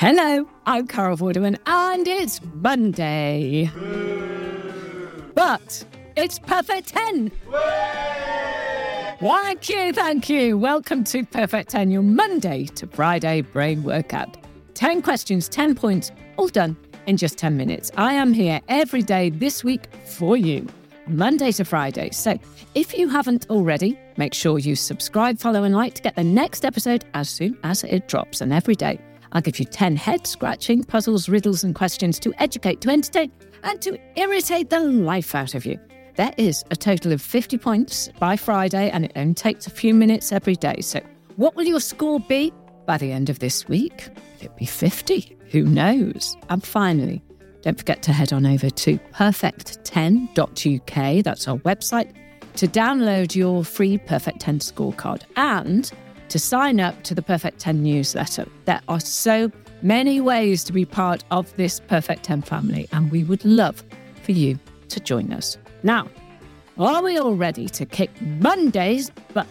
Hello, I'm Carol Vorderman, and it's Monday. But it's Perfect 10. Thank you, thank you. Welcome to Perfect 10, your Monday to Friday brain workout. 10 questions, 10 points, all done in just 10 minutes. I am here every day this week for you, Monday to Friday. So if you haven't already, make sure you subscribe, follow, and like to get the next episode as soon as it drops. And every day, I'll give you 10 head scratching puzzles, riddles, and questions to educate, to entertain, and to irritate the life out of you. There is a total of 50 points by Friday, and it only takes a few minutes every day. So, what will your score be by the end of this week? Will it be 50? Who knows? And finally, don't forget to head on over to perfect10.uk, that's our website, to download your free Perfect 10 scorecard and to sign up to the Perfect 10 newsletter. There are so many ways to be part of this Perfect 10 family, and we would love for you to join us. Now, are we all ready to kick Monday's butt?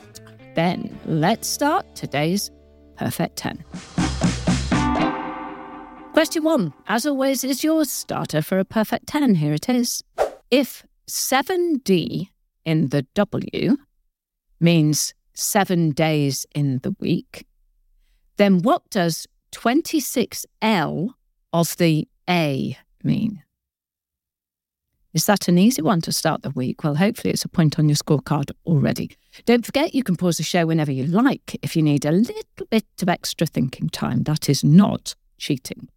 Then let's start today's Perfect 10. Question one, as always, is your starter for a perfect 10. Here it is. If 7D in the W means seven days in the week, then what does 26L of the A mean? Is that an easy one to start the week? Well, hopefully it's a point on your scorecard already. Don't forget you can pause the show whenever you like if you need a little bit of extra thinking time. That is not cheating.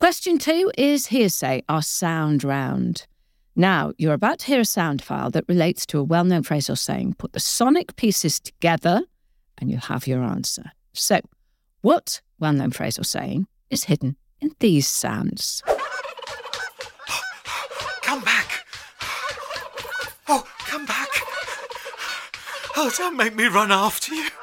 Question two is hearsay, our sound round. Now, you're about to hear a sound file that relates to a well known phrase or saying. Put the sonic pieces together and you'll have your answer. So, what well known phrase or saying is hidden in these sounds? Come back! Oh, come back! Oh, don't make me run after you.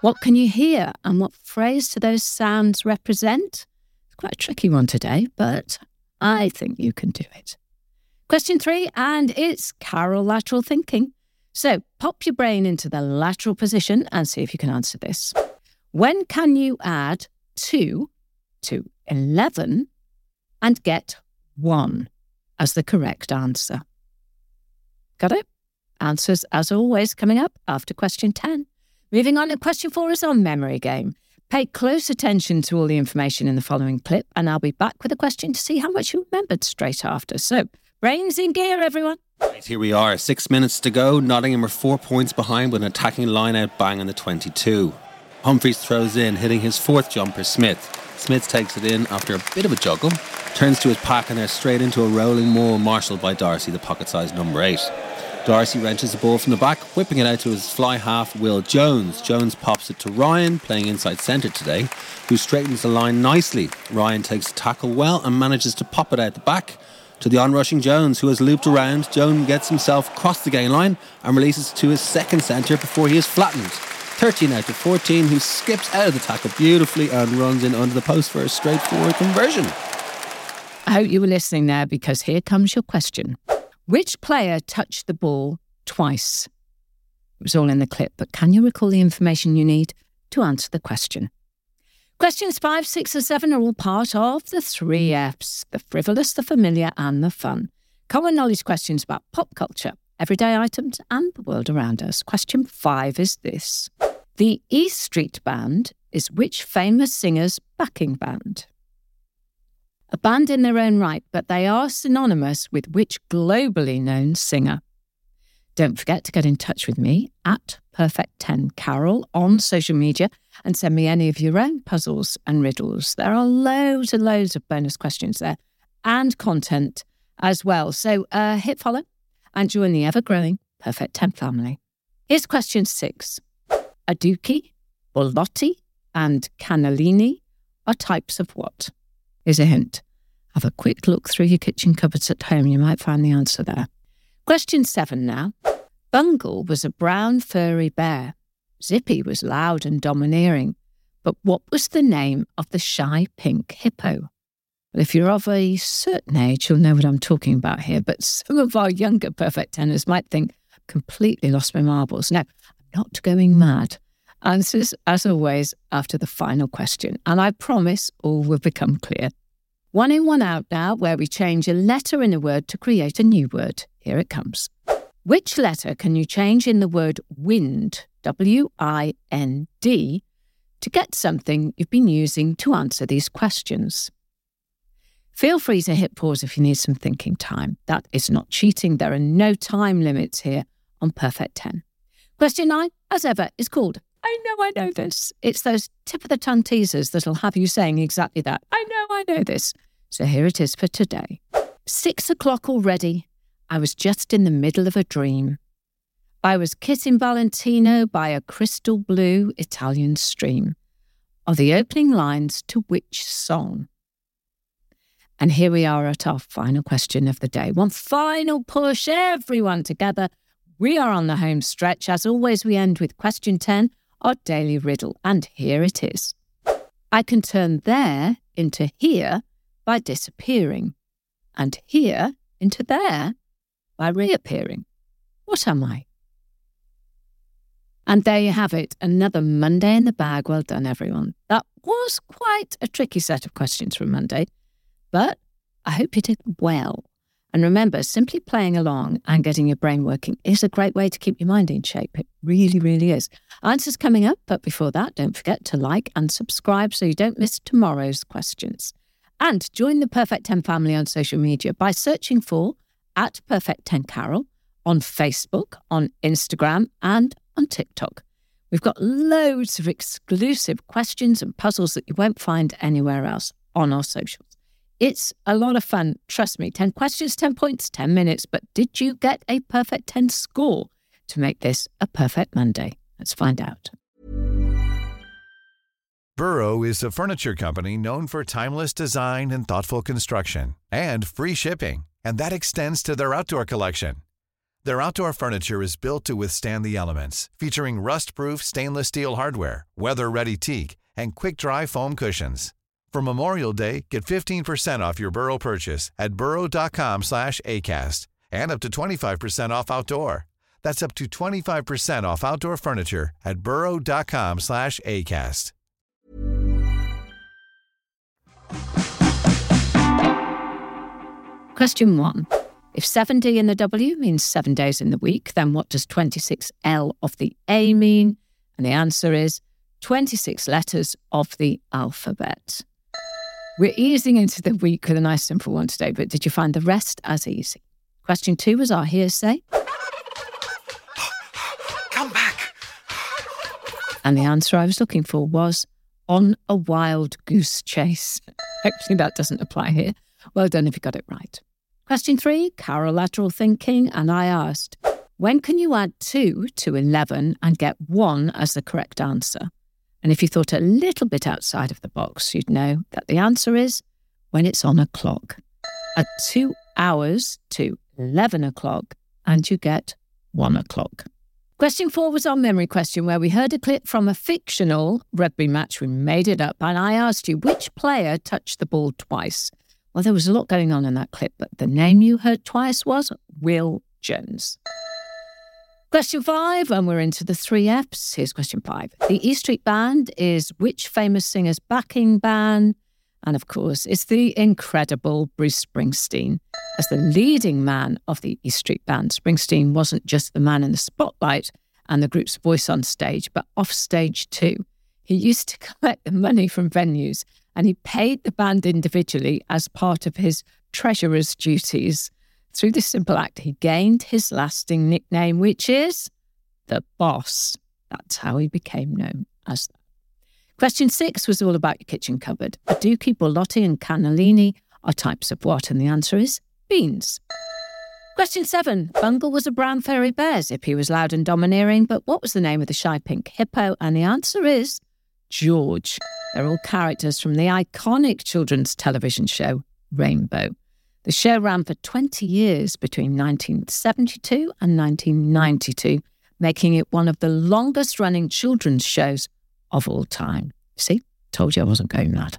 What can you hear and what phrase do those sounds represent? It's quite a tricky one today, but I think you can do it. Question three, and it's Carol lateral thinking. So pop your brain into the lateral position and see if you can answer this. When can you add 2 to 11 and get 1 as the correct answer? Got it? Answers, as always, coming up after question 10. Moving on to question four is our memory game. Pay close attention to all the information in the following clip, and I'll be back with a question to see how much you remembered straight after. So, brains in gear, everyone. Right, here we are, six minutes to go. Nottingham are four points behind with an attacking line out bang on the 22. Humphreys throws in, hitting his fourth jumper, Smith. Smith takes it in after a bit of a juggle, turns to his pack, and they're straight into a rolling maul marshalled by Darcy, the pocket sized number eight. Darcy wrenches the ball from the back, whipping it out to his fly half, Will Jones. Jones pops it to Ryan, playing inside centre today, who straightens the line nicely. Ryan takes the tackle well and manages to pop it out the back to the onrushing Jones, who has looped around. Jones gets himself across the gain line and releases to his second centre before he is flattened. 13 out to 14, who skips out of the tackle beautifully and runs in under the post for a straightforward conversion. I hope you were listening there because here comes your question. Which player touched the ball twice? It was all in the clip, but can you recall the information you need to answer the question? Questions five, six, and seven are all part of the three F's the frivolous, the familiar, and the fun. Common knowledge questions about pop culture, everyday items, and the world around us. Question five is this The E Street Band is which famous singer's backing band? A band in their own right, but they are synonymous with which globally known singer? Don't forget to get in touch with me at Perfect10Carol on social media and send me any of your own puzzles and riddles. There are loads and loads of bonus questions there and content as well. So uh, hit follow and join the ever growing Perfect 10 family. Here's question six. Aduki, Borlotti, and Cannellini are types of what? Here's a hint. Have a quick look through your kitchen cupboards at home. You might find the answer there. Question seven now. Bungle was a brown furry bear. Zippy was loud and domineering. But what was the name of the shy pink hippo? Well, if you're of a certain age, you'll know what I'm talking about here. But some of our younger perfect tenors might think, I've completely lost my marbles. No, I'm not going mad. Answers, as always, after the final question. And I promise all will become clear. One in, one out now, where we change a letter in a word to create a new word. Here it comes. Which letter can you change in the word wind, W I N D, to get something you've been using to answer these questions? Feel free to hit pause if you need some thinking time. That is not cheating. There are no time limits here on Perfect 10. Question nine, as ever, is called I know I know this. It's those tip of the tongue teasers that'll have you saying exactly that. I know I know this. So here it is for today. Six o'clock already. I was just in the middle of a dream. I was kissing Valentino by a crystal blue Italian stream. Are the opening lines to which song? And here we are at our final question of the day. One final push, everyone together. We are on the home stretch. As always, we end with question 10, our daily riddle. And here it is I can turn there into here by disappearing, and here into there by reappearing. What am I? And there you have it, another Monday in the bag. Well done, everyone. That was quite a tricky set of questions for Monday, but I hope you did well. And remember, simply playing along and getting your brain working is a great way to keep your mind in shape. It really, really is. Answers coming up, but before that, don't forget to like and subscribe so you don't miss tomorrow's questions. And join the Perfect 10 family on social media by searching for at Perfect 10 Carol on Facebook, on Instagram, and on TikTok. We've got loads of exclusive questions and puzzles that you won't find anywhere else on our socials. It's a lot of fun. Trust me, 10 questions, 10 points, 10 minutes. But did you get a perfect 10 score to make this a perfect Monday? Let's find out. Burrow is a furniture company known for timeless design and thoughtful construction and free shipping, and that extends to their outdoor collection. Their outdoor furniture is built to withstand the elements, featuring rust proof stainless steel hardware, weather ready teak, and quick dry foam cushions. For Memorial Day, get 15% off your Burrow purchase at burrow.com slash ACAST and up to 25% off outdoor. That's up to 25% off outdoor furniture at burrow.com slash ACAST. Question one. If 7D in the W means seven days in the week, then what does 26L of the A mean? And the answer is 26 letters of the alphabet. We're easing into the week with a nice simple one today, but did you find the rest as easy? Question two was our hearsay. Come back. And the answer I was looking for was on a wild goose chase. Actually, that doesn't apply here. Well done if you got it right. Question three, lateral thinking. And I asked, when can you add two to 11 and get one as the correct answer? And if you thought a little bit outside of the box, you'd know that the answer is when it's on a clock. At two hours to 11 o'clock, and you get one o'clock. Question four was our memory question, where we heard a clip from a fictional rugby match. We made it up, and I asked you which player touched the ball twice. Well, there was a lot going on in that clip, but the name you heard twice was Will Jones. Question five, and we're into the three F's. Here's question five. The E Street Band is which famous singer's backing band? And of course, it's the incredible Bruce Springsteen. As the leading man of the E Street Band, Springsteen wasn't just the man in the spotlight and the group's voice on stage, but off stage too. He used to collect the money from venues and he paid the band individually as part of his treasurer's duties. Through this simple act, he gained his lasting nickname, which is the boss. That's how he became known as that. Question six was all about your kitchen cupboard. Aduki, Borlotti, and Cannellini are types of what? And the answer is beans. Question seven. Bungle was a brown furry bear. Zippy was loud and domineering, but what was the name of the shy pink hippo? And the answer is George. They're all characters from the iconic children's television show Rainbow. The show ran for 20 years between 1972 and 1992, making it one of the longest running children's shows of all time. See, told you I wasn't going mad.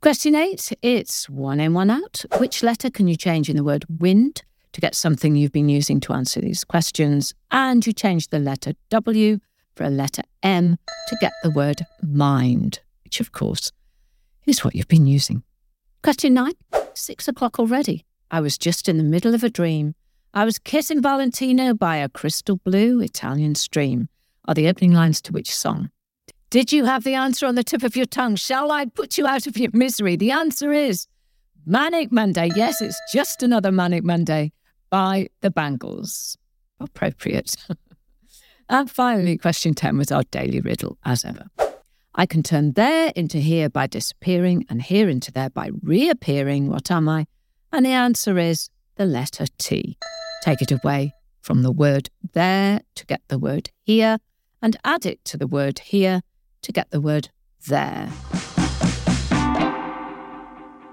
Question eight it's one in, one out. Which letter can you change in the word wind to get something you've been using to answer these questions? And you change the letter W for a letter M to get the word mind, which of course is what you've been using. Question nine six o'clock already. I was just in the middle of a dream. I was kissing Valentino by a crystal blue Italian stream. Are the opening lines to which song? Did you have the answer on the tip of your tongue? Shall I put you out of your misery? The answer is Manic Monday. Yes, it's just another Manic Monday by the Bangles. Appropriate. and finally, question 10 was our daily riddle, as ever. I can turn there into here by disappearing and here into there by reappearing. What am I? And the answer is the letter T. Take it away from the word there to get the word here, and add it to the word here to get the word there.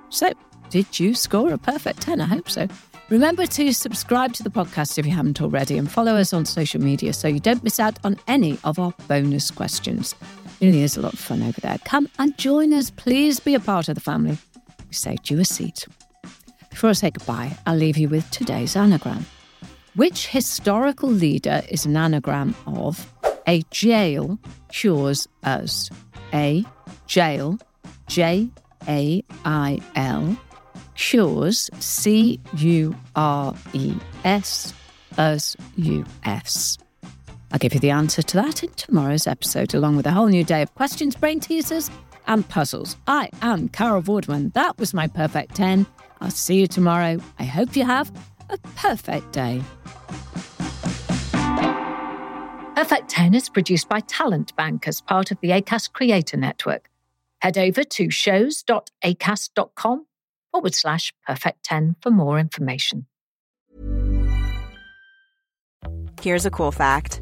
So, did you score a perfect 10? I hope so. Remember to subscribe to the podcast if you haven't already and follow us on social media so you don't miss out on any of our bonus questions. Really is a lot of fun over there. Come and join us. Please be a part of the family. We saved you a seat. Before I say goodbye, I'll leave you with today's anagram. Which historical leader is an anagram of a jail cures us? A jail, J A I L, cures, C U R E S, us U S. I'll give you the answer to that in tomorrow's episode, along with a whole new day of questions, brain teasers, and puzzles. I am Carol Vorderman. That was my perfect 10. I'll see you tomorrow. I hope you have a perfect day. Perfect 10 is produced by Talent Bank as part of the ACAST Creator Network. Head over to shows.acast.com forward slash perfect 10 for more information. Here's a cool fact